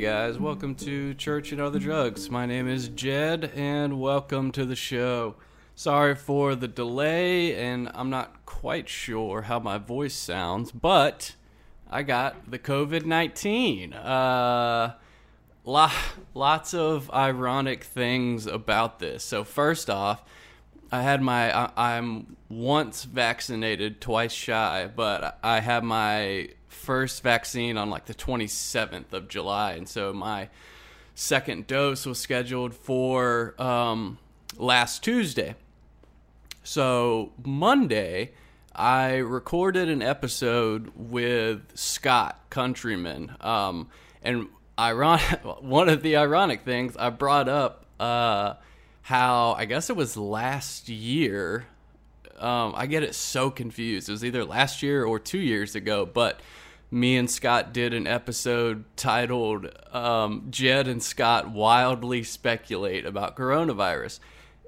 Guys, welcome to Church and Other Drugs. My name is Jed, and welcome to the show. Sorry for the delay, and I'm not quite sure how my voice sounds, but I got the COVID 19. Uh, lo- lots of ironic things about this. So, first off, I had my, I, I'm once vaccinated, twice shy, but I had my first vaccine on like the 27th of July. And so my second dose was scheduled for um, last Tuesday. So Monday, I recorded an episode with Scott Countryman. Um, and ironic, one of the ironic things I brought up uh, how I guess it was last year. Um, I get it so confused. It was either last year or two years ago, but me and Scott did an episode titled um, Jed and Scott Wildly Speculate About Coronavirus.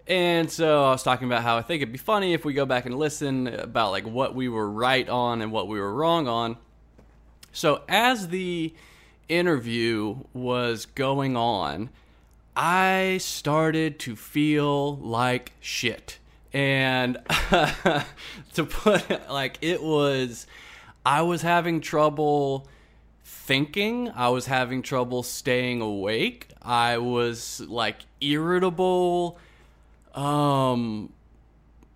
And so I was talking about how I think it'd be funny if we go back and listen about like what we were right on and what we were wrong on. So as the interview was going on, I started to feel like shit. And to put it like it was I was having trouble thinking. I was having trouble staying awake. I was like irritable, um,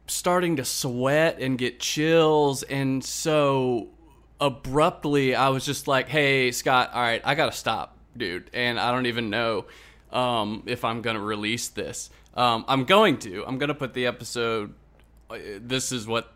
starting to sweat and get chills. And so abruptly, I was just like, hey, Scott, all right, I got to stop, dude. And I don't even know um, if I'm going to release this. Um, I'm going to. I'm going to put the episode. Uh, this is what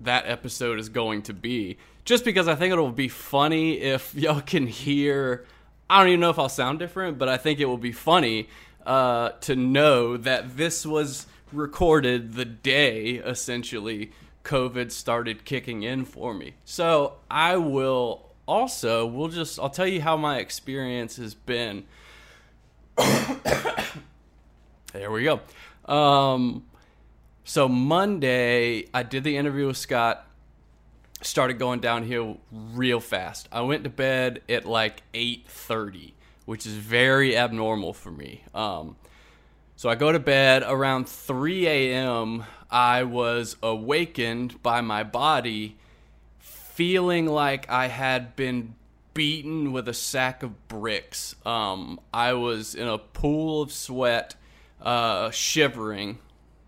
that episode is going to be. Just because I think it'll be funny if y'all can hear. I don't even know if I'll sound different, but I think it will be funny uh, to know that this was recorded the day essentially COVID started kicking in for me. So I will also, we'll just, I'll tell you how my experience has been. there we go. Um, so Monday, I did the interview with Scott. Started going downhill real fast. I went to bed at like eight thirty, which is very abnormal for me. Um, so I go to bed around three a.m. I was awakened by my body, feeling like I had been beaten with a sack of bricks. Um, I was in a pool of sweat, uh, shivering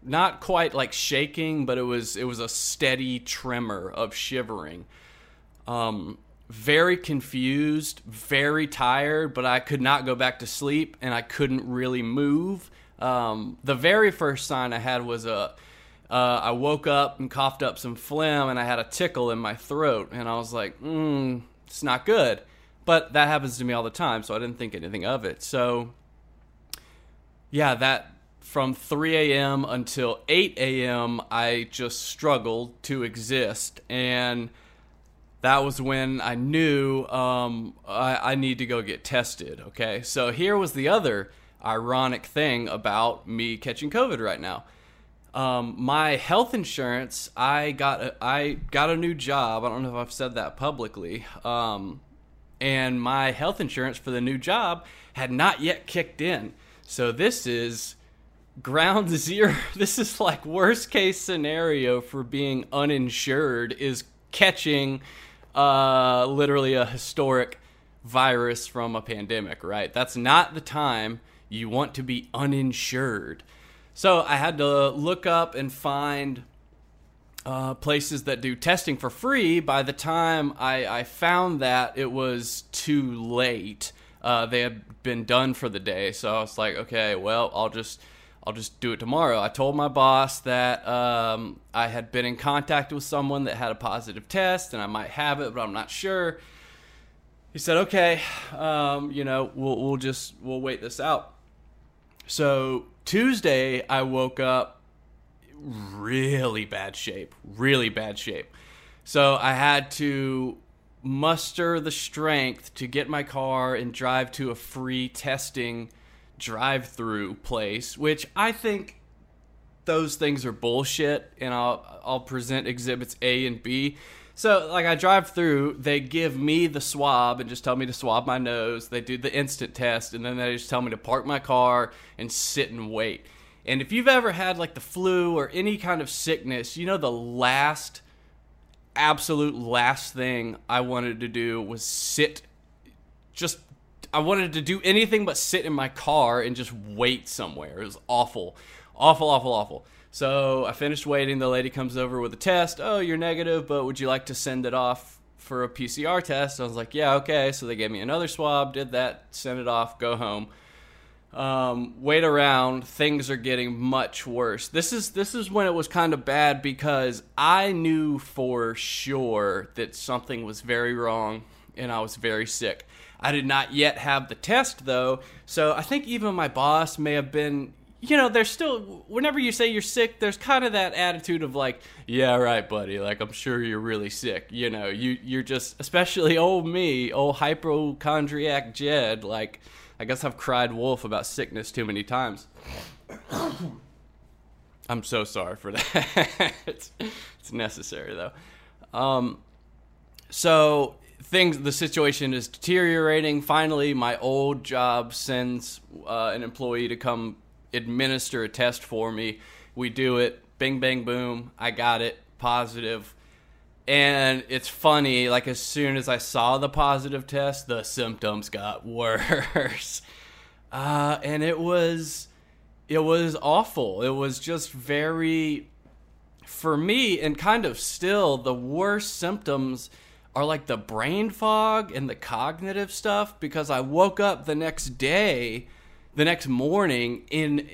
not quite like shaking, but it was it was a steady tremor of shivering. Um, very confused, very tired, but I could not go back to sleep, and I couldn't really move. Um, the very first sign I had was a uh, I woke up and coughed up some phlegm, and I had a tickle in my throat, and I was like, mm, "It's not good." But that happens to me all the time, so I didn't think anything of it. So, yeah, that from 3 a.m. until 8 a.m., I just struggled to exist. And that was when I knew um, I, I need to go get tested. Okay. So here was the other ironic thing about me catching COVID right now. Um, my health insurance, I got a, I got a new job. I don't know if I've said that publicly. Um, and my health insurance for the new job had not yet kicked in. So this is ground zero. This is like worst case scenario for being uninsured is catching uh literally a historic virus from a pandemic right? That's not the time you want to be uninsured. So i had to look up and find uh, places that do testing for free. By the time i, I found that it was too late. Uh, they had been done for the day. So i was like okay well i'll just I'll just do it tomorrow. I told my boss that um, I had been in contact with someone that had a positive test and I might have it, but I'm not sure. He said, "Okay, um, you know, we'll we'll just we'll wait this out." So Tuesday, I woke up really bad shape, really bad shape. So I had to muster the strength to get my car and drive to a free testing drive through place, which I think those things are bullshit, and I'll I'll present exhibits A and B. So, like, I drive through, they give me the swab and just tell me to swab my nose. They do the instant test, and then they just tell me to park my car and sit and wait. And if you've ever had, like, the flu or any kind of sickness, you know, the last, absolute last thing I wanted to do was sit, just, I wanted to do anything but sit in my car and just wait somewhere. It was awful. Awful, awful, awful. So I finished waiting. The lady comes over with a test. Oh, you're negative, but would you like to send it off for a PCR test? I was like, yeah, okay. So they gave me another swab, did that, sent it off, go home. Um, wait around. Things are getting much worse. This is this is when it was kind of bad because I knew for sure that something was very wrong and I was very sick. I did not yet have the test though, so I think even my boss may have been you know, there's still whenever you say you're sick, there's kind of that attitude of like, yeah, right, buddy. Like I'm sure you're really sick. You know, you you're just especially old me, old hypochondriac Jed. Like, I guess I've cried wolf about sickness too many times. I'm so sorry for that. it's, it's necessary though. Um, so things, the situation is deteriorating. Finally, my old job sends uh, an employee to come administer a test for me. We do it, bing, bang, boom. I got it, positive. And it's funny, like as soon as I saw the positive test, the symptoms got worse. Uh, and it was, it was awful. It was just very, for me, and kind of still, the worst symptoms are like the brain fog and the cognitive stuff because I woke up the next day the next morning in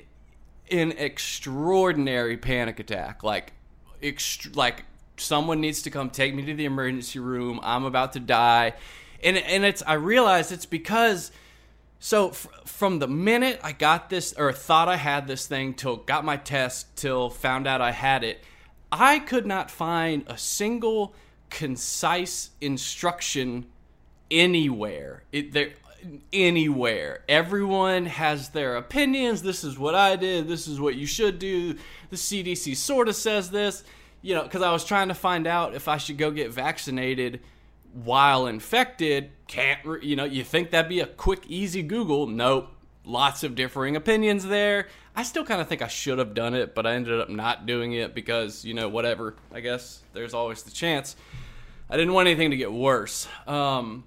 in extraordinary panic attack. Like ext- like someone needs to come take me to the emergency room. I'm about to die. And and it's i realized it's because so f- from the minute i got this or thought i had this thing till got my test till found out i had it i could not find a single concise instruction anywhere it there anywhere. Everyone has their opinions. This is what I did. This is what you should do. The CDC sort of says this. You know, because I was trying to find out if I should go get vaccinated while infected. Can't, you know, you think that'd be a quick, easy Google. Nope. Lots of differing opinions there. I still kind of think I should have done it, but I ended up not doing it because, you know, whatever. I guess there's always the chance. I didn't want anything to get worse. Um,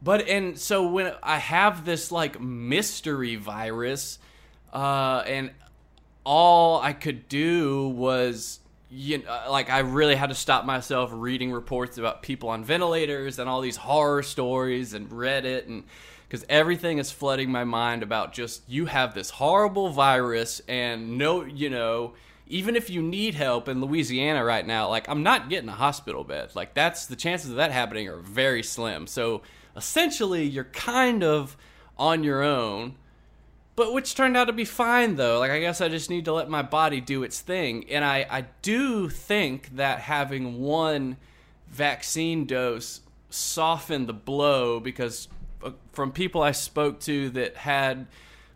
but and so when I have this like mystery virus, uh, and all I could do was you know, like I really had to stop myself reading reports about people on ventilators and all these horror stories and Reddit and because everything is flooding my mind about just you have this horrible virus and no, you know, even if you need help in Louisiana right now, like I'm not getting a hospital bed. Like that's the chances of that happening are very slim. So essentially you're kind of on your own but which turned out to be fine though like i guess i just need to let my body do its thing and i i do think that having one vaccine dose softened the blow because uh, from people i spoke to that had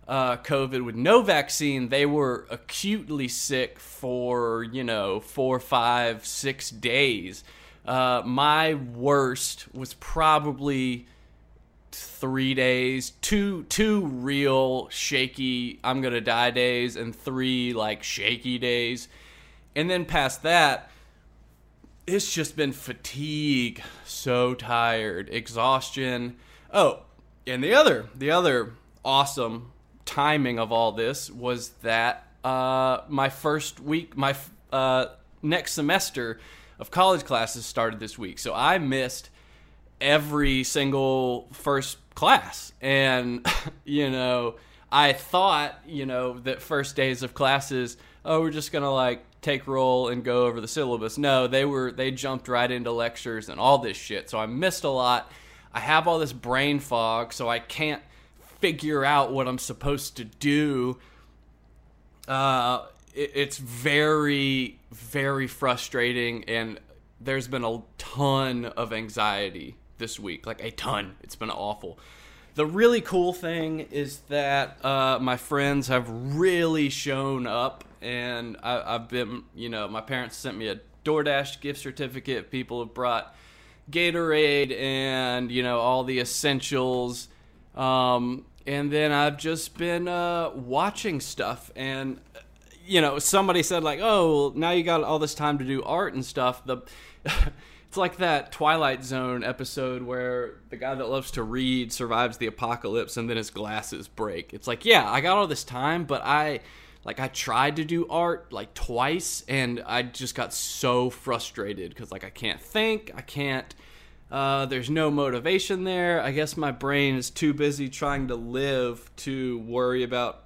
uh, COVID with no vaccine, they were acutely sick for, you know, four, five, six days. Uh, my worst was probably three days, two two real shaky I'm gonna die days, and three like shaky days, and then past that, it's just been fatigue, so tired, exhaustion. Oh, and the other the other awesome timing of all this was that uh, my first week, my uh, next semester of college classes started this week. So I missed every single first class. And, you know, I thought, you know, that first days of classes, oh, we're just going to like take roll and go over the syllabus. No, they were, they jumped right into lectures and all this shit. So I missed a lot. I have all this brain fog, so I can't figure out what I'm supposed to do. Uh, it's very very frustrating and there's been a ton of anxiety this week like a ton it's been awful the really cool thing is that uh, my friends have really shown up and I, have been you know my parents sent me a DoorDash gift certificate. People have brought Gatorade and you know all the essentials. Um, and then I've just been uh, watching stuff and you know somebody said like oh now you got all this time to do art and stuff. The it's like that twilight zone episode where the guy that loves to read survives the apocalypse and then his glasses break. It's like yeah i got all this time but i like i tried to do art like twice and i just got so frustrated because like i can't think i can't uh, there's no motivation there. I guess my brain is too busy trying to live to worry about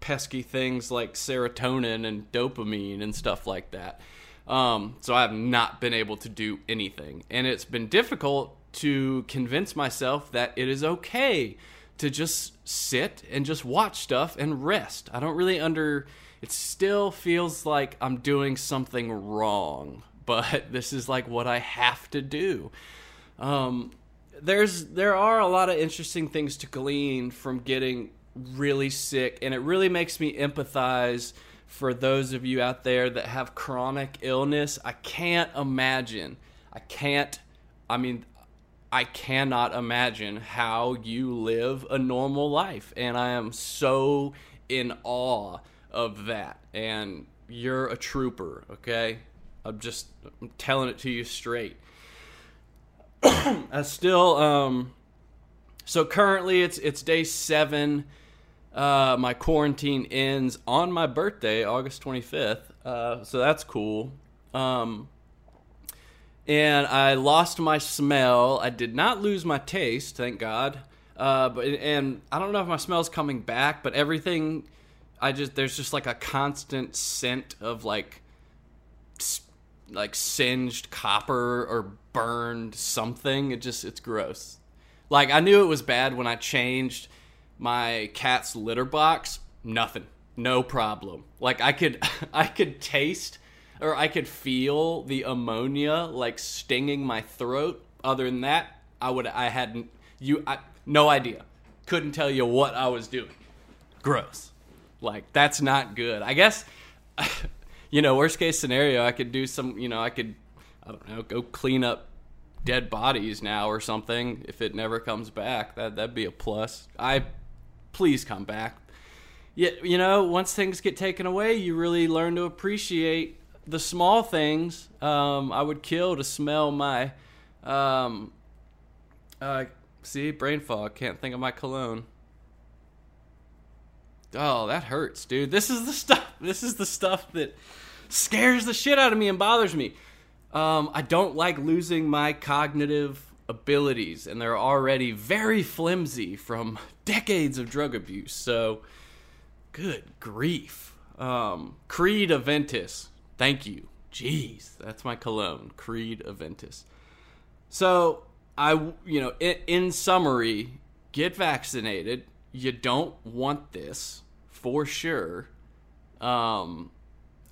pesky things like serotonin and dopamine and stuff like that. Um, so I have not been able to do anything. And it's been difficult to convince myself that it is okay to just sit and just watch stuff and rest. I don't really under. It still feels like I'm doing something wrong, but this is like what I have to do. Um, there's there are a lot of interesting things to glean from getting really sick, and it really makes me empathize for those of you out there that have chronic illness. I can't imagine. I can't. I mean, I cannot imagine how you live a normal life, and I am so in awe of that. And you're a trooper, okay? I'm just I'm telling it to you straight. I still um so currently it's it's day 7 uh, my quarantine ends on my birthday, August 25th. Uh, so that's cool. Um, and I lost my smell. I did not lose my taste, thank God. Uh, but and I don't know if my smell's coming back, but everything I just there's just like a constant scent of like like singed copper or burned something. It just it's gross. Like I knew it was bad when I changed my cat's litter box, nothing. No problem. Like I could I could taste or I could feel the ammonia like stinging my throat. Other than that, I would I hadn't you I, no idea. Couldn't tell you what I was doing. Gross. Like that's not good. I guess you know, worst case scenario, I could do some, you know, I could I don't know, go clean up dead bodies now or something if it never comes back. That that'd be a plus. I please come back. Yeah, you know, once things get taken away, you really learn to appreciate the small things. Um, I would kill to smell my, um, uh, see, brain fog. Can't think of my cologne. Oh, that hurts, dude. This is the stuff. This is the stuff that scares the shit out of me and bothers me. Um, I don't like losing my cognitive abilities, and they're already very flimsy from decades of drug abuse. So, good grief. Um, Creed Aventus, thank you. Jeez, that's my cologne. Creed Aventus. So, I, you know, in, in summary, get vaccinated. You don't want this for sure. Um,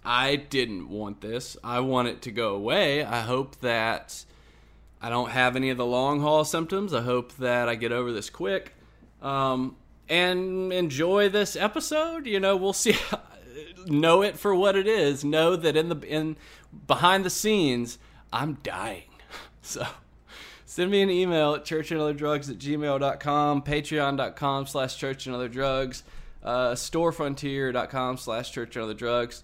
I didn't want this. I want it to go away. I hope that I don't have any of the long haul symptoms. I hope that I get over this quick. Um, and enjoy this episode. You know, we'll see. know it for what it is. Know that in the in behind the scenes, I'm dying. So send me an email at churchandotherdrugs at gmail.com, patreon.com slash churchandotherdrugs, uh, storefrontier.com slash churchandotherdrugs.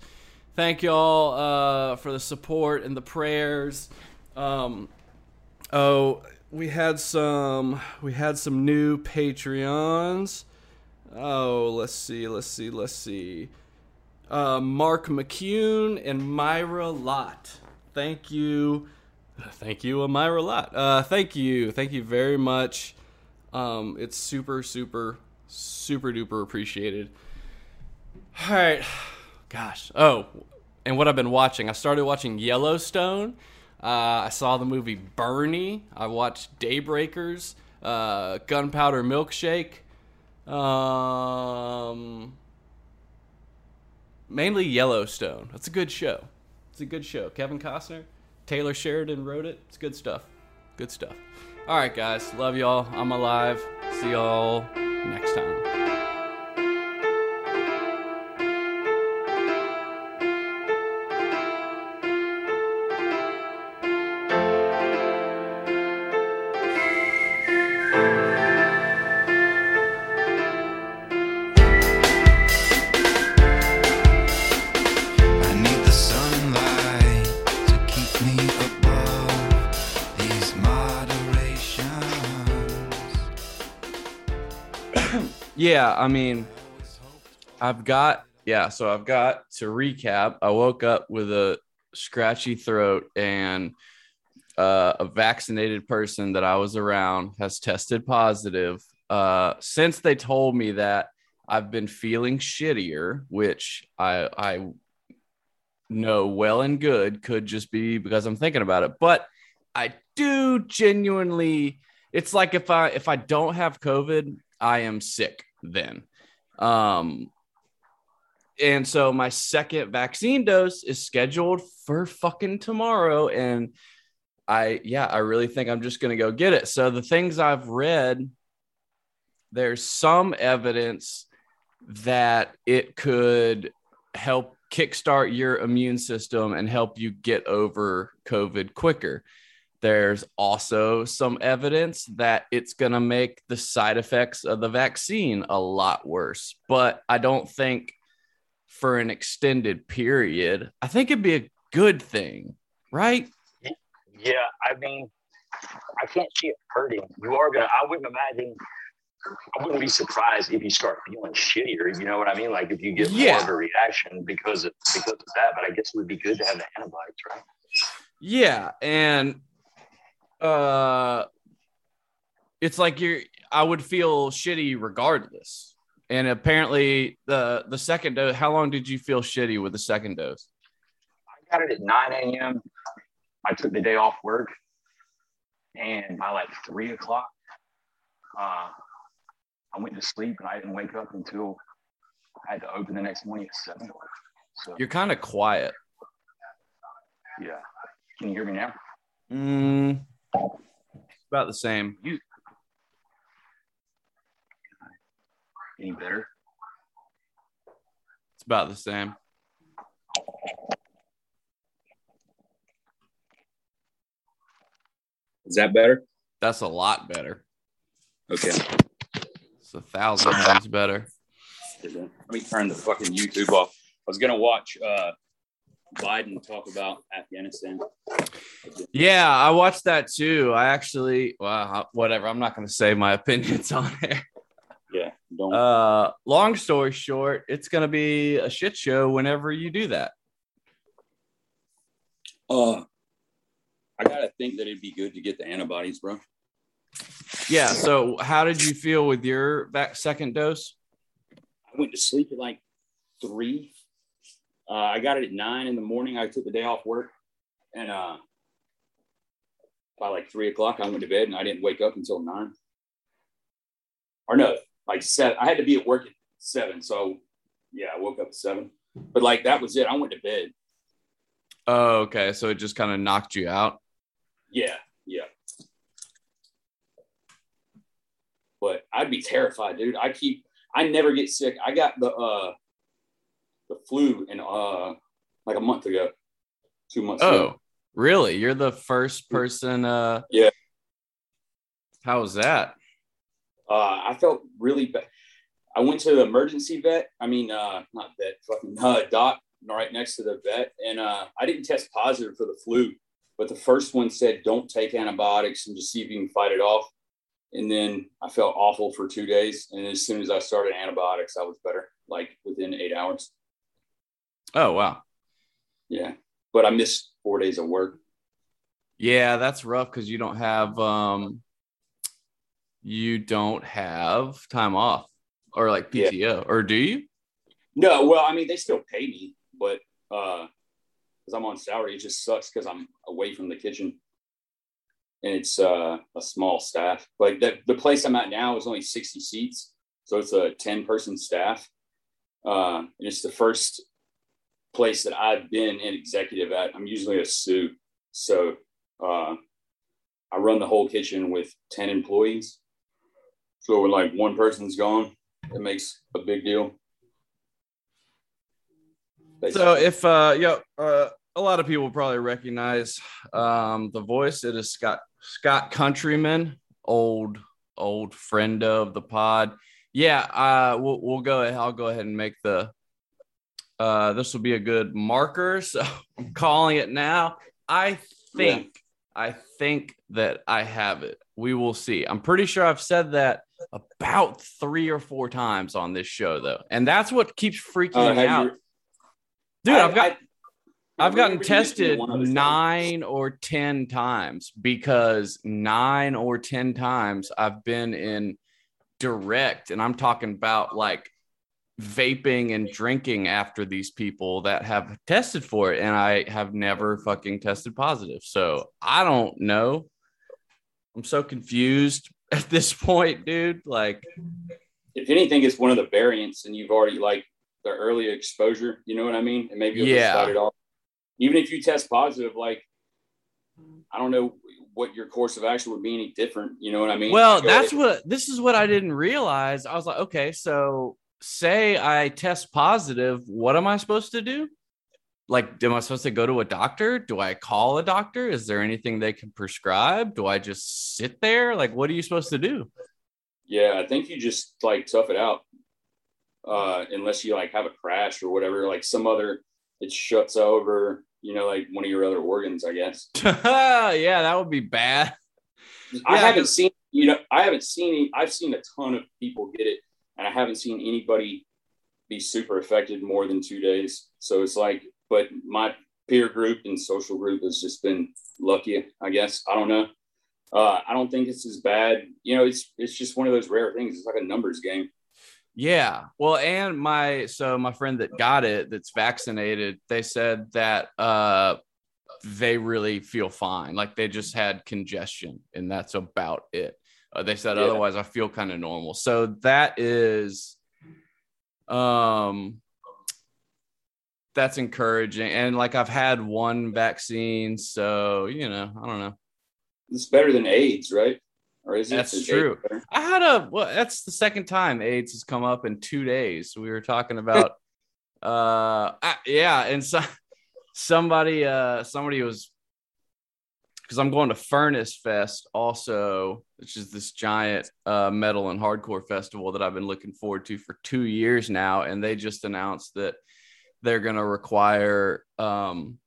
Thank y'all uh, for the support and the prayers. Um, Oh, we had some we had some new Patreons. Oh, let's see, let's see, let's see. Uh, Mark McCune and Myra Lott. Thank you. Thank you, Myra Lott. Uh, thank you. Thank you very much. Um, it's super, super, super duper appreciated. All right. Gosh. Oh, and what I've been watching. I started watching Yellowstone uh, I saw the movie Bernie. I watched Daybreakers, uh, Gunpowder Milkshake. Um, mainly Yellowstone. That's a good show. It's a good show. Kevin Costner, Taylor Sheridan wrote it. It's good stuff. Good stuff. All right, guys. Love y'all. I'm alive. See y'all next time. Yeah, I mean, I've got yeah. So I've got to recap. I woke up with a scratchy throat and uh, a vaccinated person that I was around has tested positive. Uh, since they told me that, I've been feeling shittier, which I I know well and good could just be because I'm thinking about it. But I do genuinely. It's like if I if I don't have COVID, I am sick then. Um, and so my second vaccine dose is scheduled for fucking tomorrow, and I yeah, I really think I'm just gonna go get it. So the things I've read, there's some evidence that it could help kickstart your immune system and help you get over COVID quicker. There's also some evidence that it's going to make the side effects of the vaccine a lot worse. But I don't think for an extended period, I think it'd be a good thing, right? Yeah. I mean, I can't see it hurting. You are going to, I wouldn't imagine I wouldn't be surprised if you start feeling shittier. You know what I mean? Like if you get yeah. more of a reaction because of because of that. But I guess it would be good to have the antibiotics, right? Yeah, and uh, it's like you're. I would feel shitty regardless. And apparently, the the second dose. How long did you feel shitty with the second dose? I got it at nine a.m. I took the day off work, and by like three o'clock, uh, I went to sleep and I didn't wake up until I had to open the next morning at seven. So you're kind of quiet. Yeah. Can you hear me now? Mm, about the same. You any better? It's about the same. Is that better? That's a lot better. Okay It's a thousand times better. Let me turn the fucking YouTube off. I was gonna watch uh, Biden talk about Afghanistan. Yeah, I watched that too. I actually, well, whatever. I'm not gonna say my opinions on it. Yeah, don't. Uh, long story short, it's gonna be a shit show whenever you do that. Uh, I gotta think that it'd be good to get the antibodies, bro. Yeah. So, how did you feel with your back second dose? I went to sleep at like three. Uh, I got it at nine in the morning. I took the day off work, and uh, by like three o'clock, I went to bed, and I didn't wake up until nine. Or no, like seven. I had to be at work at seven, so yeah, I woke up at seven. But like that was it. I went to bed. Oh, okay. So it just kind of knocked you out. Yeah, yeah. but I'd be terrified, dude. I keep, I never get sick. I got the, uh, the flu in, uh, like a month ago, two months oh, ago. really? You're the first person, uh, yeah. How was that? Uh, I felt really bad. I went to the emergency vet. I mean, uh, not vet, fucking uh, doc right next to the vet. And uh, I didn't test positive for the flu, but the first one said, don't take antibiotics and just see if you can fight it off. And then I felt awful for two days. And as soon as I started antibiotics, I was better, like within eight hours. Oh, wow. Yeah. But I missed four days of work. Yeah, that's rough because you don't have um you don't have time off or like PTO, yeah. or do you? No, well, I mean they still pay me, but uh because I'm on salary, it just sucks because I'm away from the kitchen and it's uh, a small staff. Like the, the place I'm at now is only 60 seats, so it's a 10 person staff. Uh, and it's the first place that I've been an executive at. I'm usually a sous, so uh, I run the whole kitchen with 10 employees. So when like one person's gone, it makes a big deal. So if uh, yeah, uh, a lot of people probably recognize um, the voice. It is Scott Scott Countryman, old old friend of the pod. Yeah, uh, we'll we'll go ahead. I'll go ahead and make the. Uh, this will be a good marker, so I'm calling it now. I think I think that I have it. We will see. I'm pretty sure I've said that about three or four times on this show, though, and that's what keeps freaking Uh, me out, you- dude. I- have got. I- I've gotten Remember you mentioned it tested one other time. nine or 10 times because nine or 10 times I've been in direct, and I'm talking about like vaping and drinking after these people that have tested for it, and I have never fucking tested positive. So I don't know. I'm so confused at this point, dude. Like, if anything, it's one of the variants, and you've already like the early exposure. You know what I mean? And maybe you'll Yeah. just start it off. Even if you test positive, like I don't know what your course of action would be any different. You know what I mean? Well, Go that's ahead. what this is what I didn't realize. I was like, okay, so say I test positive, what am I supposed to do? Like, am I supposed to go to a doctor? Do I call a doctor? Is there anything they can prescribe? Do I just sit there? Like, what are you supposed to do? Yeah, I think you just like tough it out. Uh, unless you like have a crash or whatever, like some other it shuts over, you know, like one of your other organs, I guess. yeah, that would be bad. I Yeah, haven't seen, you know, I haven't seen, any, I've seen a ton of people get it, and I haven't seen anybody be super affected more than two days. So it's like, but my peer group and social group has just been lucky, I guess. I don't know. Uh, I don't think it's as bad. You know, it's it's just one of those rare things. It's like a numbers game. Yeah. Well, and my so my friend that got it that's vaccinated, they said that uh they really feel fine. Like they just had congestion and that's about it. Uh, they said Yeah. otherwise I feel kind of normal. So that is um that's encouraging. And like I've had one vaccine, so you know, I don't know. It's better than AIDS, right? Or is it? That's AIDS true. I had a well, that's the second time AIDS has come up in two days. We were talking about uh I- yeah, and so somebody uh somebody was because I'm going to Furnace Fest also, which is this giant uh metal and hardcore festival that I've been looking forward to for two years now, and they just announced that they're gonna require um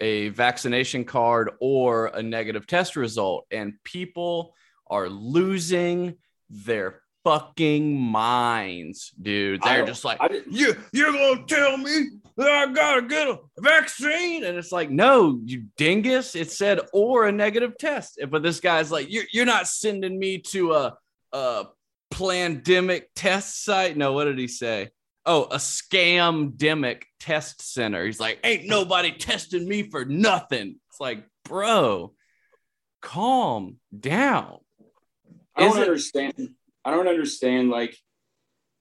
a vaccination card or a negative test result, and people are losing their fucking minds, dude. They're just like, you you're gonna tell me that I gotta get a vaccine, and it's like, no, you dingus. It said or a negative test, but this guy's like, you're you're not sending me to a a pandemic test site. No, what did he say? Oh, a scam-demic test center. He's like, ain't nobody testing me for nothing. It's like, bro, calm down. I don't Is it- understand. I don't understand. Like,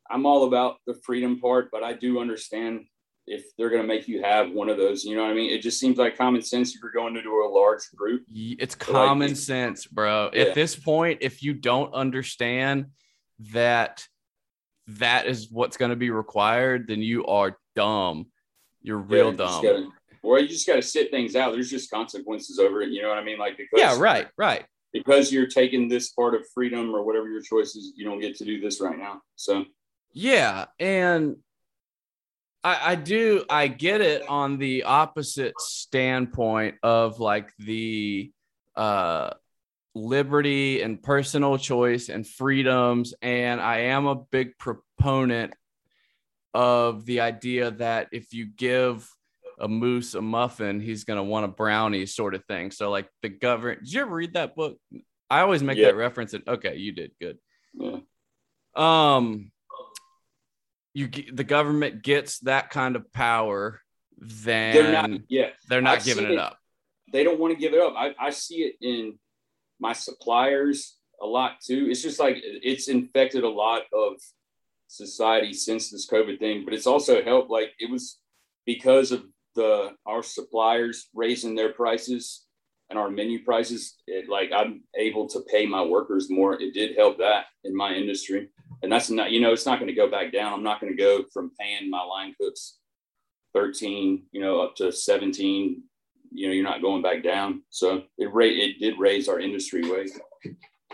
I'm all about the freedom part, but I do understand if they're going to make you have one of those. You know what I mean? It just seems like common sense if you're going into a large group. It's common it- sense, bro. Yeah. At this point, if you don't understand that that is what's going to be required, then you are dumb. You're real Yeah, dumb. gotta- or you just got to sit things out. There's just consequences over it. You know what I mean? Like because yeah, right, right. Because you're taking this part of freedom or whatever your choice is, you don't get to do this right now. So Yeah, and I, I do I get it on the opposite standpoint of like the uh liberty and personal choice and freedoms and I am a big proponent of the idea that if you give a moose a muffin he's going to want a brownie sort of thing so like the government did you ever read that book I always make Yeah. that reference and okay you did good yeah, um you the government gets that kind of power then they're not. Yeah, they're not I've giving it it. up they don't want to give it up. I, I see it in my suppliers a lot too. It's just like it's infected a lot of society since this COVID thing, but it's also helped. Like it was because of the our suppliers raising their prices and our menu prices. It like I'm able to pay my workers more. It did help that in my industry, and that's not you know it's not going to go back down. I'm not going to go from paying my line cooks 13, you know, up to 17 you know you're not going back down. So it rate it did raise our industry wage.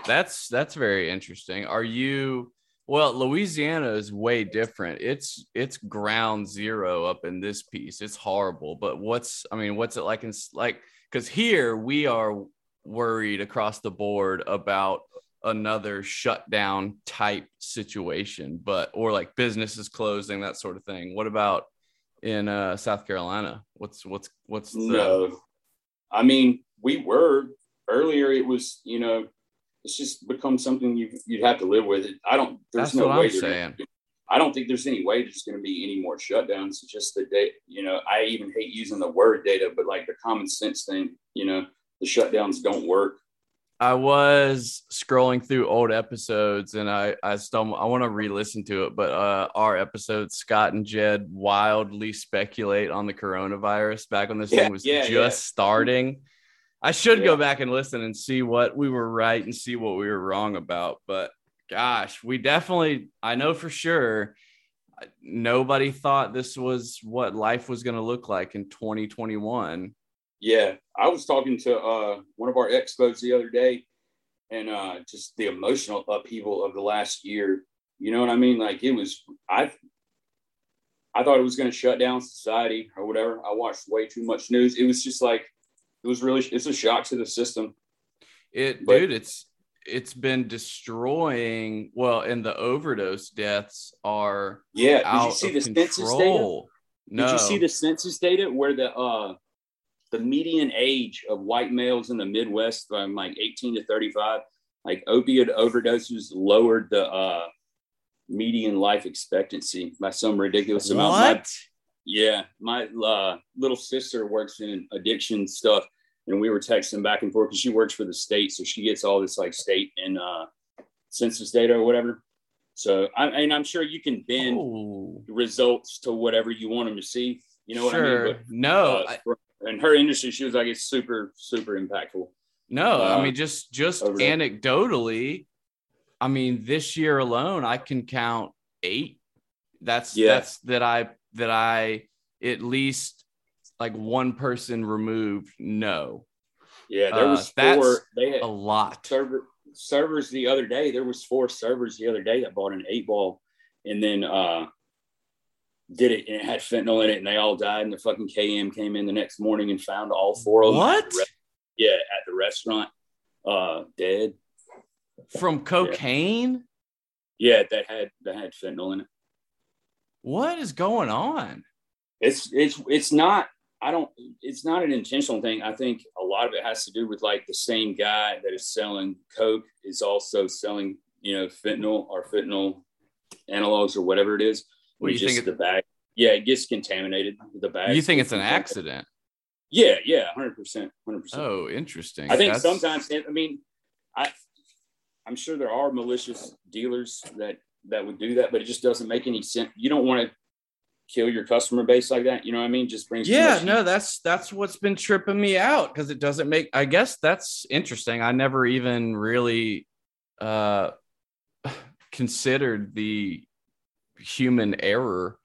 that's that's very interesting are you well louisiana is way different it's it's ground zero up in this piece it's horrible but what's i mean what's it like in like because here we are worried across the board about another shutdown type situation, but or like businesses closing, that sort of thing. What about in uh, South Carolina? What's what's what's the... no? I mean, we were earlier. It was you know, it's just become something you you'd have to live with. It. I don't. There's That's no what way. I'm saying. gonna- I don't think there's any way there's going to be any more shutdowns. It's just the day. You know, I even hate using the word data, but like the common sense thing. You know, the shutdowns don't work. I was scrolling through old episodes and I I stumbled I want to re-listen to it, but uh our episode Scott and Jed wildly speculate on the coronavirus back when this Yeah, thing was yeah, just yeah. starting. I should Yeah. go back and listen and see what we were right and see what we were wrong about, but gosh, we definitely I know for sure nobody thought this was what life was going to look like in 2021. Yeah, I was talking to uh, one of our expos the other day, and uh, just the emotional upheaval of the last year. You know what I mean? Like it was. I I thought it was going to shut down society or whatever. I watched way too much news. It was just like it was really. It's a shock to the system. It, But- dude, it's it's been destroying. Well, and the overdose deaths are Yeah. Did you see the census data? No, Did you see the census data where the uh the median age of white males in the Midwest from like 18 to 35, like opioid overdoses lowered the uh median life expectancy by some ridiculous amount. What? Yeah, my uh, little sister works in addiction stuff, and we were texting back and forth because she works for the state, so she gets all this like state and uh, census data or whatever. So, I, and I'm sure you can bend Oh, results to whatever you want them to see. You know what. I mean? no, But, I, uh, for- in her industry, she was like, it's super, super impactful. no. I uh, mean, just just anecdotally, I mean, this year alone, I can count eight. That's Yeah. that's that I that I at least like one person removed. No, Yeah, there Uh, was that's four. They had a lot. server servers the other day. There was four servers the other day that bought an eight ball, and then uh did it, and it had fentanyl in it, and they all died. And the fucking KM came in the next morning and found all four of them. What yeah, at the restaurant, uh, dead. from cocaine? Yeah, that had that had fentanyl in it. What is going on? it's it's it's not i don't it's not an intentional thing i think a lot of it has to do with like the same guy that is selling coke is also selling you know fentanyl or fentanyl analogs or whatever it is What, And you think the bag yeah it gets contaminated the bag You think it's an accident? yeah yeah 100% 100% Oh, interesting. i think That's- sometimes i mean i i'm sure there are malicious dealers that that would do that but it just doesn't make any sense you don't want to kill your customer base like that you know what i mean just brings Yeah, no, that's that's what's been tripping me out because it doesn't make. I guess that's interesting. I never even really uh considered the human error.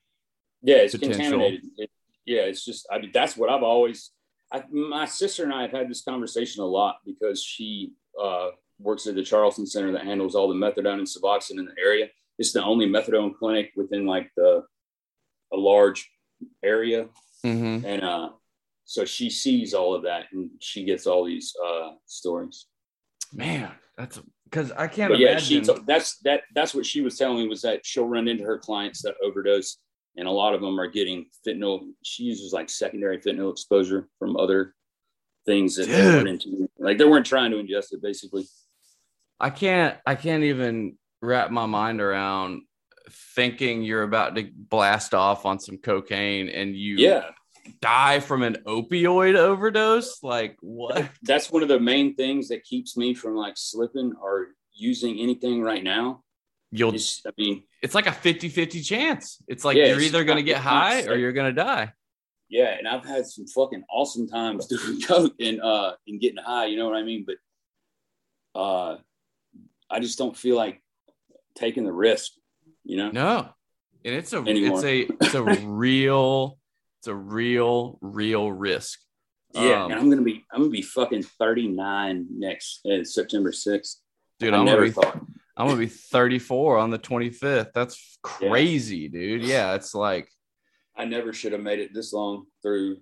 Yeah, it's potential. contaminated. It, yeah, it's just I mean that's what I've always. I, my sister and I have had this conversation a lot because she uh, works at the Charleston Center that handles all the methadone and Suboxone in the area. It's the only methadone clinic within like the a large area, Mm-hmm. and uh, so she sees all of that and she gets all these uh, stories. Man, that's because I can't But yeah, she t- that's that that's what she was telling me was that she'll run into her clients that overdose, and a lot of them are getting fentanyl. She uses like secondary fentanyl exposure from other things that they weren't into. Like they weren't trying to ingest it, basically. I can't. I can't even wrap my mind around thinking you're about to blast off on some cocaine and you Yeah, die from an opioid overdose. Like what? that's one of the main things that keeps me from like slipping or using anything right now. You'll. Is, I mean, It's like a 50-50 chance. It's like Yeah, you're it's either gonna get high or you're gonna die. yeah, and I've had some fucking awesome times doing coke and uh and getting high. You know what I mean? But uh, I just don't feel like taking the risk. You know? No, and it's a Anymore. it's a it's a real it's a real real risk. Yeah, Um, and I'm gonna be I'm gonna be fucking 39 next uh, September 6th. dude. I I'm gonna never be thought. I'm gonna be 34 on the 25th. That's crazy, dude. Yeah, it's like I never should have made it this long through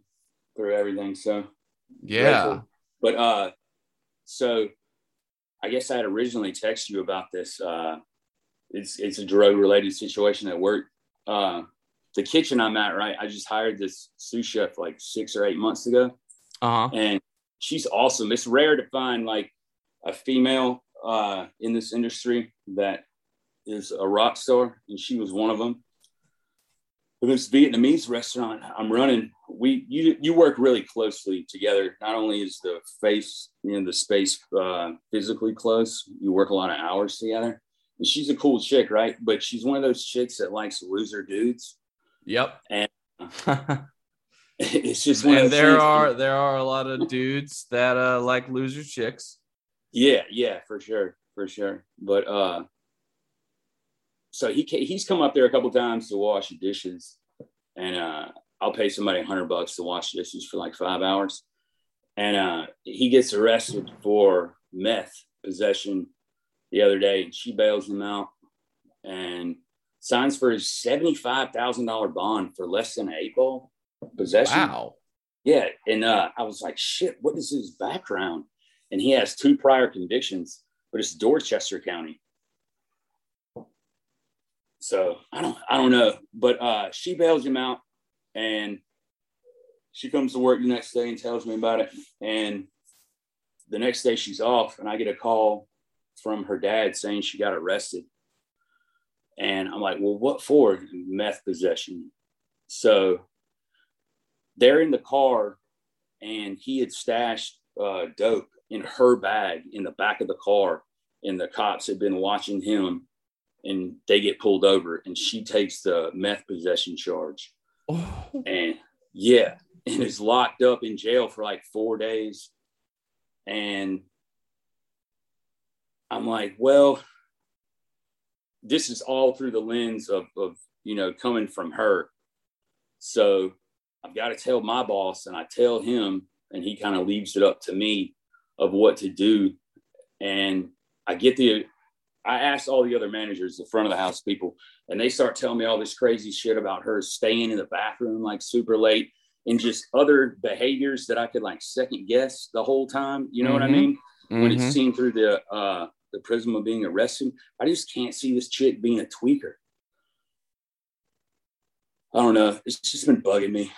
through everything. So yeah. grateful. but uh, So I guess I had originally texted you about this. Uh, it's it's a drug related situation at work. Uh, the kitchen I'm at, right? I just hired this sous chef like six or eight months ago, Uh huh. and she's awesome. It's rare to find like a female uh, in this industry that is a rock star, and she was one of them. But this Vietnamese restaurant I'm running, we you you work really closely together. Not only is the face, you know, the space uh, physically close, you work a lot of hours together. And she's a cool chick, right? But she's one of those chicks that likes loser dudes. Yep. And it's just one and there things- are there are a lot of dudes that uh like loser chicks. Yeah, yeah, for sure, for sure. But uh, so he he's come up there a couple times to wash dishes, and uh, I'll pay somebody a hundred bucks to wash dishes for like five hours, and uh, he gets arrested for meth possession the other day, and she bails him out and signs for his seventy five thousand dollar bond for less than an eight ball possession. Wow. Yeah, and uh, I was like, shit, what is his background? And he has two prior convictions, but it's Dorchester County. So I don't, I don't know, but uh, she bails him out, and she comes to work the next day and tells me about it. And the next day she's off, and I get a call from her dad saying she got arrested. And I'm like, well, what for? Meth possession. So they're in the car and he had stashed uh, dope in her bag in the back of the car and the cops had been watching him and they get pulled over and she takes the meth possession charge Oh. and yeah and is locked up in jail for like four days and i'm like well this is all through the lens of, of you know coming from her so i've got to tell my boss and i tell him and he kind of leaves it up to me of what to do and i get the i asked all the other managers the front of the house people and they start telling me all this crazy shit about her staying in the bathroom like super late and just other behaviors that i could like second guess the whole time you know what i Mhm. mean when Mhm. it's seen through the uh the prism of being arrested. I just can't see this chick being a tweaker. I don't know. It's just been bugging me.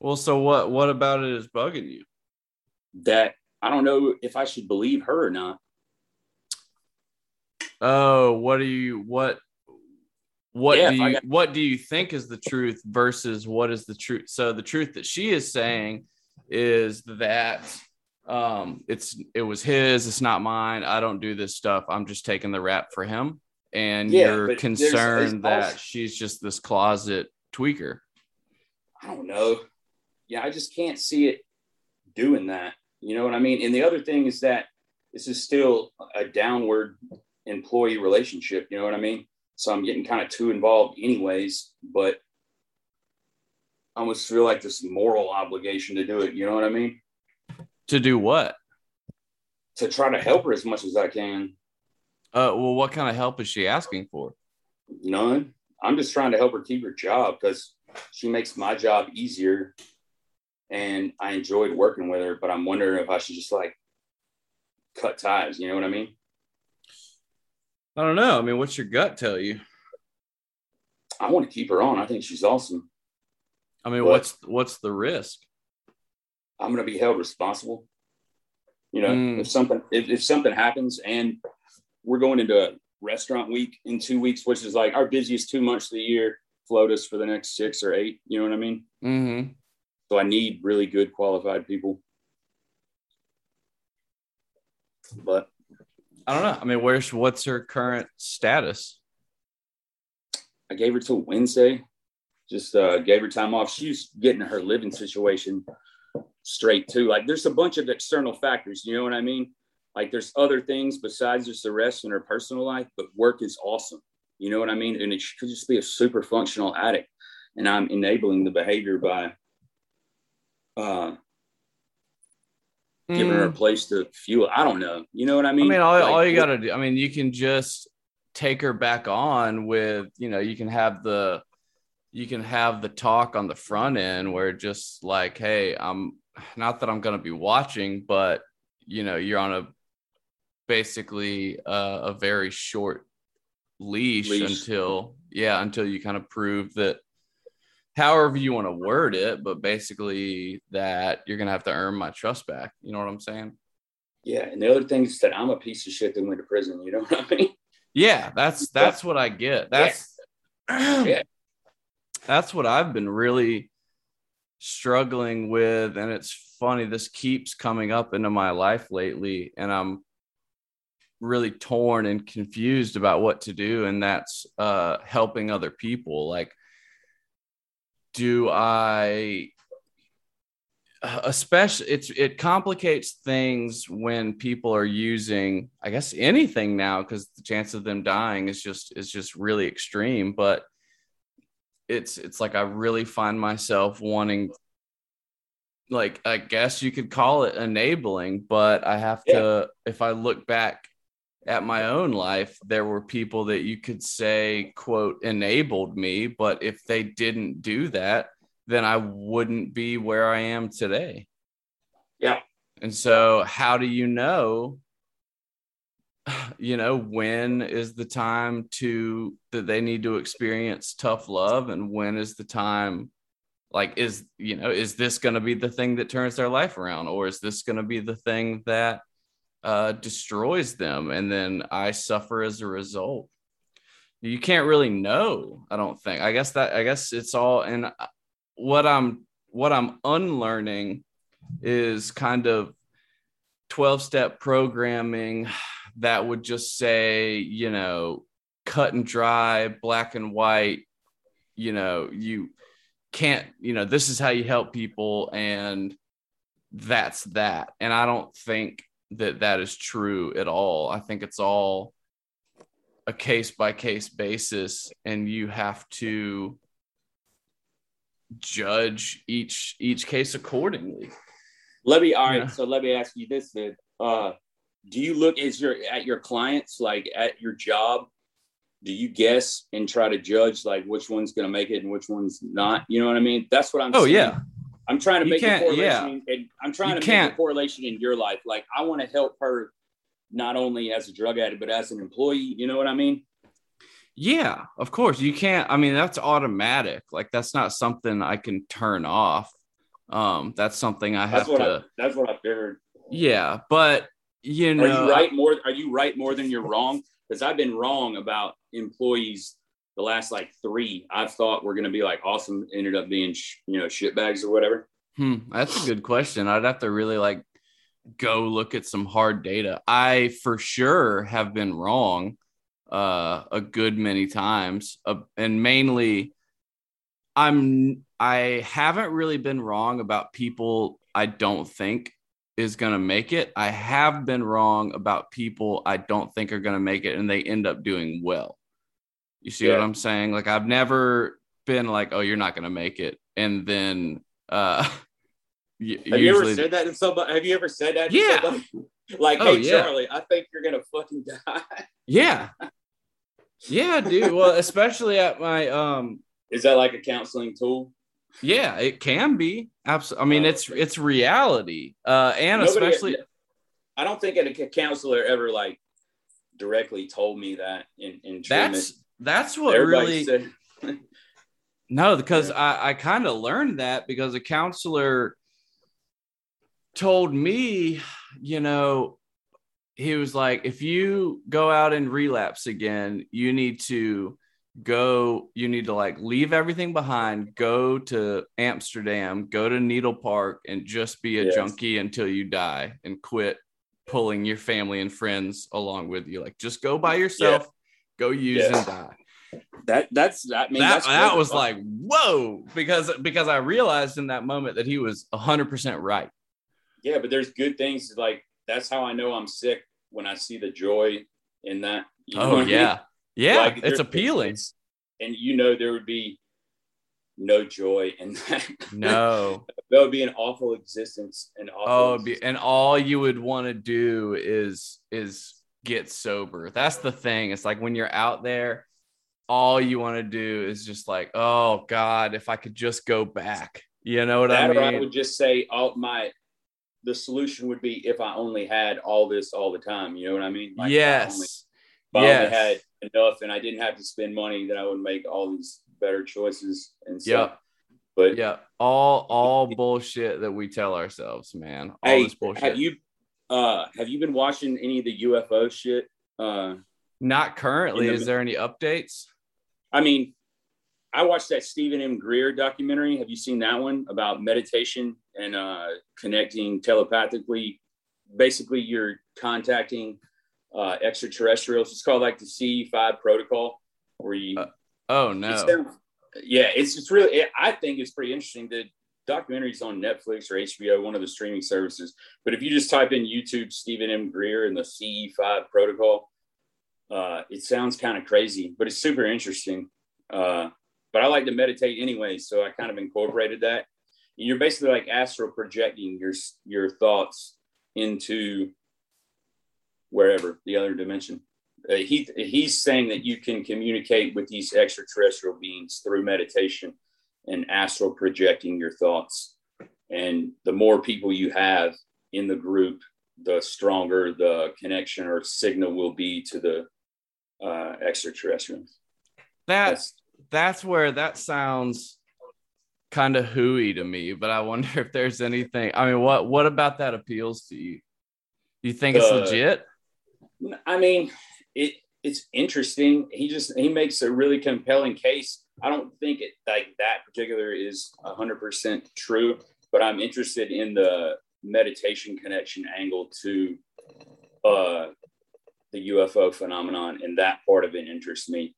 Well, so what what about it is bugging you? that i don't know if i should believe her or not. Oh, what do you what what Yeah, do you got- what do you think is the truth versus what is the truth? So the truth that she is saying is that um it's it was his, it's not mine. I don't do this stuff. I'm just taking the rap for him. And Yeah, you're but there's- concerned there's that also- she's just this closet tweaker. I don't know. Yeah, I just can't see it doing that. You know what I mean? And the other thing is that this is still a downward employee relationship. You know what I mean? So I'm getting kind of too involved, anyways. But I almost feel like this moral obligation to do it. You know what I mean? To do what? To try to help her as much as I can. Uh well, what kind of help is she asking for? None. I'm just trying to help her keep her job because she makes my job easier and I enjoyed working with her, but I'm wondering if I should just like cut ties. You know what I mean? I don't know. I mean, what's your gut tell you? I want to keep her on. I think she's awesome. I mean, What? what's what's the risk? I'm going to be held responsible. You know, Mm. if something if, if something happens and we're going into a restaurant week in two weeks, which is like our busiest two months of the year, float us for the next six or eight. You know what I mean? Mm-hmm. So I need really good qualified people. But I don't know. I mean, where's what's her current status? I gave her till Wednesday. Just uh, gave her time off. She's getting her living situation straight too. Like there's a bunch of external factors. You know what I mean? Like there's other things besides just the rest in her personal life, but work is awesome. You know what I mean? And it could just be a super functional addict, and I'm enabling the behavior by uh, giving her a place to fuel. I don't know. You know what I mean? I mean? all, Like, all you got to do, I mean, you can just take her back on with, you know, you can have the, you can have the talk on the front end where just like, hey, I'm not that I'm going to be watching, but you know you're on a basically uh, a very short leash, leash, until yeah until you kind of prove that however you want to word it but basically that you're gonna have to earn my trust back. You know what i'm saying? Yeah and the other thing is that i'm a piece of shit that went to prison you know what i mean? Yeah that's that's what i get. That's yeah. yeah. that's what i've been really struggling with and it's funny this keeps coming up into my life lately and i'm really torn and confused about what to do and that's uh helping other people. Like do i especially it's it complicates things when people are using i guess anything now because the chance of them dying is just is just really extreme but it's it's like i really find myself wanting like i guess you could call it enabling but i have yeah. to if i look back at my own life, there were people that you could say, quote, enabled me. But if they didn't do that, then I wouldn't be where I am today. Yeah. And so, how do you know, you know, when is the time to that they need to experience tough love and when is the time like is you know is this going to be the thing that turns their life around or is this going to be the thing that uh, destroys them, and then I suffer as a result. You can't really know. I don't think. I guess that. I guess it's all. And what I'm what I'm unlearning is kind of 12 step programming that would just say, you know, cut and dry, black and white, you know, you can't, you know, this is how you help people and that's that. And I don't think that that is true at all. I think it's all a case by case basis, and you have to judge each each case accordingly. Let me all right. Yeah. So let me ask you this then. Uh, do you look as your at your clients like at your job? Do you guess and try to judge like which one's going to make it and which one's not? You know what I mean? That's what I'm. Oh saying. yeah. I'm trying to make a correlation. Yeah. And I'm trying you to can't. make a correlation in your life. Like I want to help her not only as a drug addict, but as an employee. You know what I mean? Yeah, of course. You can't, I mean, that's automatic. Like that's not something I can turn off. Um, that's something I have that's to I, that's what I figured. Yeah, but you know Are you right more are you right more than you're wrong? Because I've been wrong about employees the last like three I've thought were going to be like awesome ended up being sh- you know shit bags or whatever. Hmm, that's a good question. I'd have to really like go look at some hard data. I for sure have been wrong uh, a good many times, uh, and mainly I'm I haven't really been wrong about people I don't think is going to make it. I have been wrong about people I don't think are going to make it and they end up doing well. You see yeah. what I'm saying? Like I've never been like, oh, you're not gonna make it, and then uh have usually... you ever said that to somebody? Have you ever said that? yeah. Like, oh, hey yeah. Charlie, I think you're gonna fucking die. Yeah. Yeah, dude. Well, especially at my um. Is that like a counseling tool? Yeah, it can be. Absolutely. I mean, oh, it's it's reality. Uh, and Nobody, especially. I don't think a counselor ever like directly told me that in in treatment. That's that's what Everybody really. Said... no, because yeah. I, I kind of learned that because a counselor told me, you know, he was like, if you go out and relapse again, you need to go, you need to like leave everything behind, go to Amsterdam, go to Needle Park, and just be a yes. junkie until you die and quit pulling your family and friends along with you. Like, just go by yourself go use yes. and die. That that's I mean that, that was like whoa because because I realized in that moment that he was hundred percent right. Yeah, but there's good things like that's how I know I'm sick when I see the joy in that. You oh, know oh yeah, I mean? Yeah, like, it's appealing. and you know there would be no joy in that. No, that would be an awful existence. And oh, be, and all you would want to do is is get sober. That's the thing. It's like when you're out there, all you want to do is just like, oh God, if I could just go back. You know what that I mean? I would just say, oh my the solution would be if I only had all this all the time. You know what I mean? Like yes. I only, if I only had enough and I didn't have to spend money, then I would make all these better choices and stuff. Yep. But yeah, all all bullshit that we tell ourselves, man. All hey, this bullshit. Have you uh have you been watching any of the UFO shit? Uh not currently. The, Is there any updates? I mean, I watched that Steven M. Greer documentary. Have you seen that one about meditation and uh, connecting telepathically? Basically, you're contacting uh, extraterrestrials. It's called like the CE5 protocol, where you. Uh, oh no! yeah, it's it's really. It, I think it's pretty interesting. The documentaries on Netflix or HBO, one of the streaming services. But if you just type in YouTube Steven M. Greer and the CE5 protocol, uh, it sounds kind of crazy, but it's super interesting. Uh, but I like to meditate anyway, so I kind of incorporated that. And You're basically like astral projecting your your thoughts into wherever the other dimension. Uh, he he's saying that you can communicate with these extraterrestrial beings through meditation and astral projecting your thoughts. And the more people you have in the group, the stronger the connection or signal will be to the uh, extraterrestrials. That's that's where that sounds kind of hooey to me. But I wonder if there's anything. I mean, what what about that appeals to you? You think it's uh, legit? I mean, it it's interesting. He just he makes a really compelling case. I don't think it like that particular is hundred percent true, but I'm interested in the meditation connection angle to uh, the UFO phenomenon, and that part of it interests me.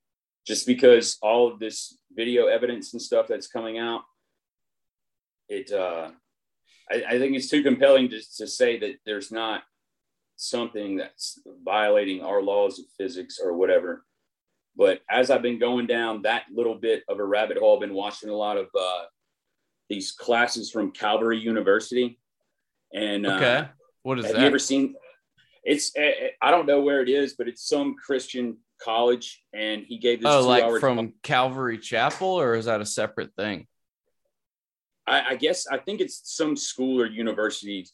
Just because all of this video evidence and stuff that's coming out, it uh, I, I think it's too compelling to, to say that there's not something that's violating our laws of physics or whatever. But as I've been going down that little bit of a rabbit hole, I've been watching a lot of uh, these classes from Calvary University. And uh, okay, what is that? have that? you ever seen? It's eh, eh, I don't know where it is, but it's some Christian college, and he gave this. Oh, like from talk. Calvary Chapel, or is that a separate thing? I, I guess I think it's some school or university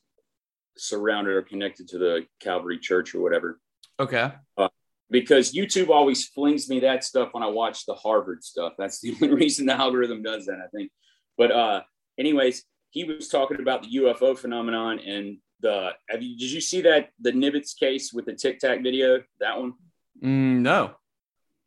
surrounded or connected to the Calvary Church or whatever. Okay. Uh, because YouTube always flings me that stuff when I watch the Harvard stuff. That's the only reason the algorithm does that, I think. But uh, anyways, he was talking about the UFO phenomenon and the. Have you? Did you see that the Nimitz case with the Tic Tac video? That one? Mm, no.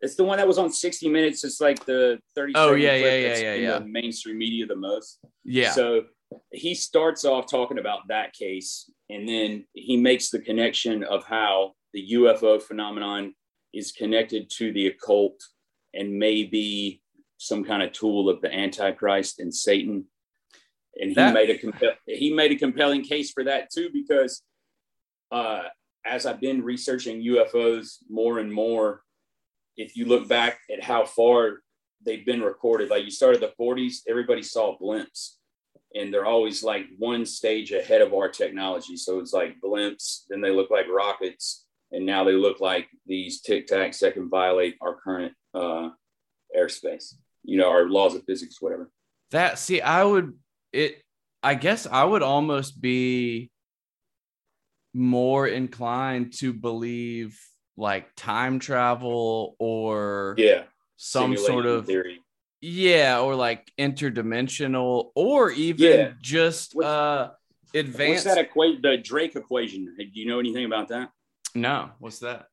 It's the one that was on 60 Minutes. It's like the 30. Oh yeah, yeah, yeah, yeah, yeah. mainstream media the most. Yeah. So he starts off talking about that case and then he makes the connection of how the UFO phenomenon is connected to the occult and may be some kind of tool of the Antichrist and Satan. And he that... made a compa- he made a compelling case for that too because uh, as I've been researching UFOs more and more, if you look back at how far they've been recorded, like you started the 40s, everybody saw blimps and they're always like one stage ahead of our technology. So it's like blimps, then they look like rockets, and now they look like these tic tacs that can violate our current uh, airspace, you know, our laws of physics, whatever. That see, I would it. I guess I would almost be more inclined to believe like time travel or yeah some sort of theory yeah, or like interdimensional, or even yeah. just what's, uh advanced. What's that equate? The Drake equation. Do you know anything about that? No. What's that?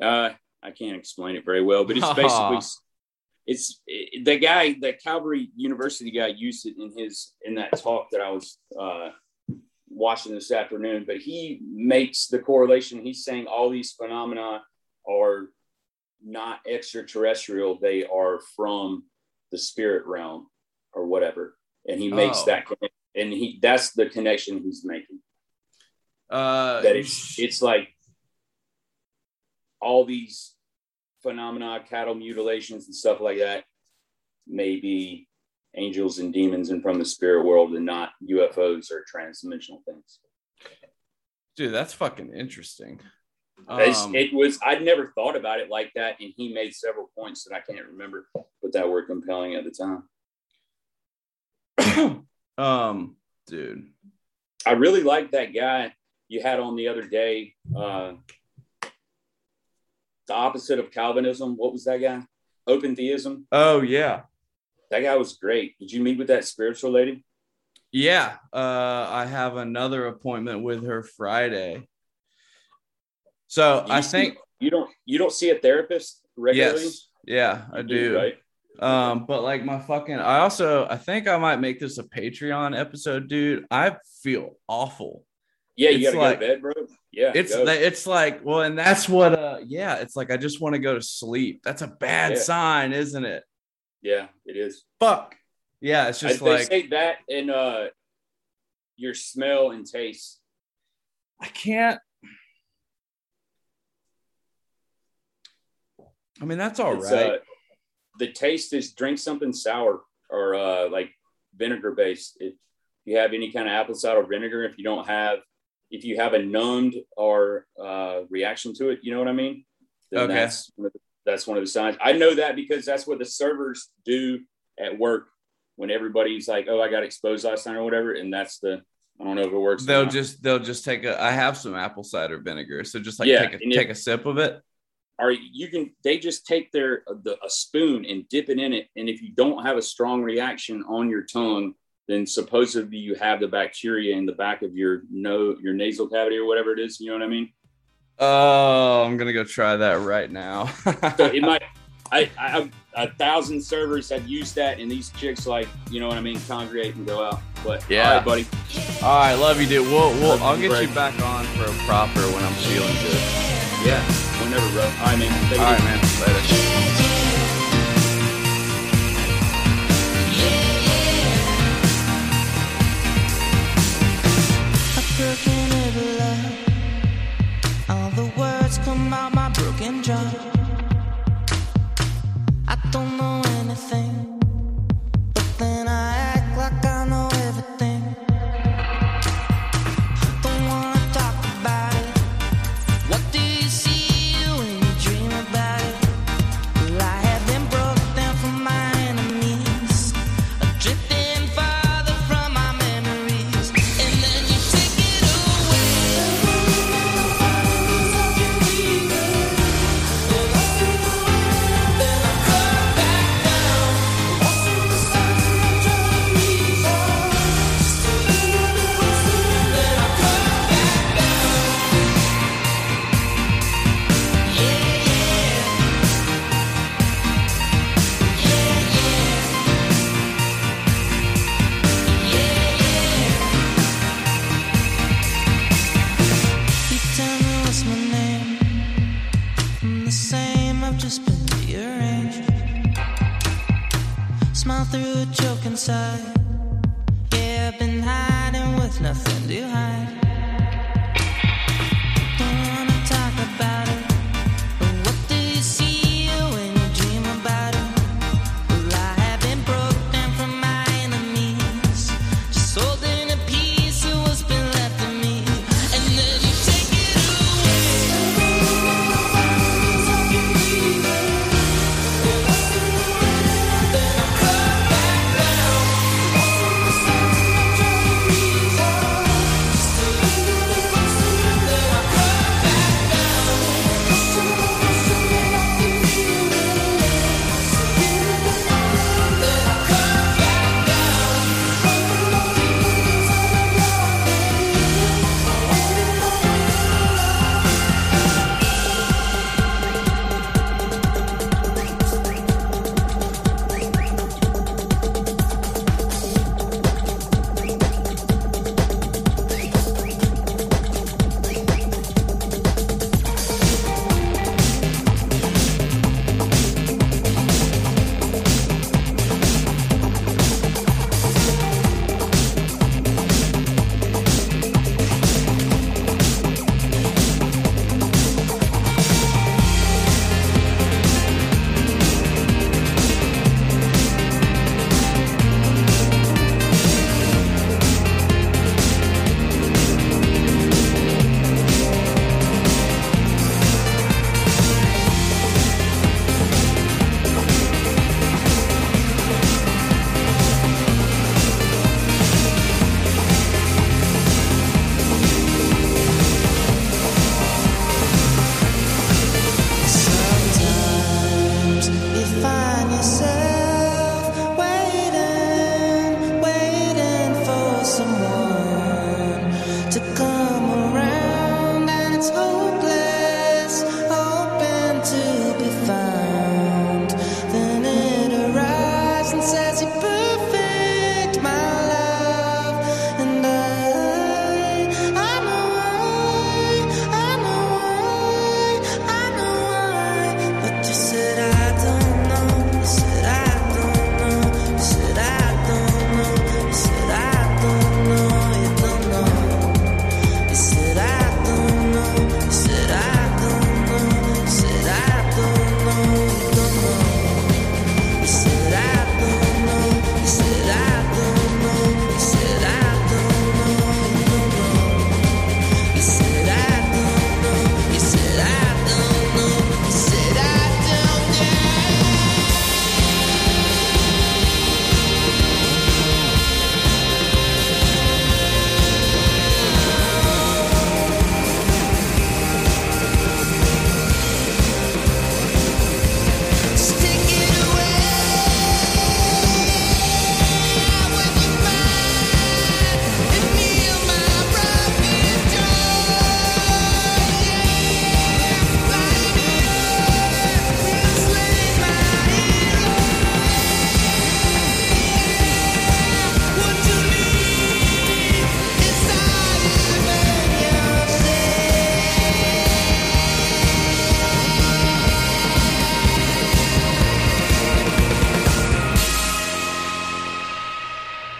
Uh, I can't explain it very well, but it's basically it's it, the guy, the Calvary University guy, used it in his in that talk that I was uh, watching this afternoon. But he makes the correlation. He's saying all these phenomena are not extraterrestrial; they are from the spirit realm or whatever. And he makes oh. that connection. And he that's the connection he's making. Uh, that it's it's like all these phenomena, cattle mutilations and stuff like that, maybe angels and demons and from the spirit world and not UFOs or transdimensional things. Dude, that's fucking interesting. Um, it was I'd never thought about it like that, and he made several points that I can't remember, but that were compelling at the time. um, dude, I really like that guy you had on the other day. Uh, the opposite of Calvinism. What was that guy? Open theism. Oh yeah, that guy was great. Did you meet with that spiritual lady? Yeah, uh, I have another appointment with her Friday. So I think you don't you don't see a therapist regularly. Yes, yeah, I do. do. Right. Um, but like my fucking, I also I think I might make this a Patreon episode, dude. I feel awful. Yeah, you it's gotta like, go to bed, bro. Yeah, it's go. it's like well, and that's what uh yeah, it's like I just want to go to sleep. That's a bad yeah. sign, isn't it? Yeah, it is. Fuck. Yeah, it's just I, like they say that and uh your smell and taste. I can't. I mean, that's all it's, right. Uh, the taste is drink something sour or uh, like vinegar based. If you have any kind of apple cider vinegar, if you don't have, if you have a numbed or uh, reaction to it, you know what I mean? Then okay. That's one, the, that's one of the signs. I know that because that's what the servers do at work when everybody's like, "Oh, I got exposed last night" or whatever, and that's the I don't know if it works. They'll just they'll just take a. I have some apple cider vinegar, so just like yeah, take a take a sip of it. Or you can they just take their the, a spoon and dip it in it, and if you don't have a strong reaction on your tongue, then supposedly you have the bacteria in the back of your no your nasal cavity or whatever it is. You know what I mean? Oh, I'm gonna go try that right now. so it might. I, I a thousand servers have used that, and these chicks like you know what I mean, congregate and go out. But yeah, all right, buddy. All right, love you, dude. We'll, we'll I'll get break. you back on for a proper when I'm feeling good. Yeah, whenever, bro. All right, man. Take all right, man. Later. I couldn't ever love. All the words come out my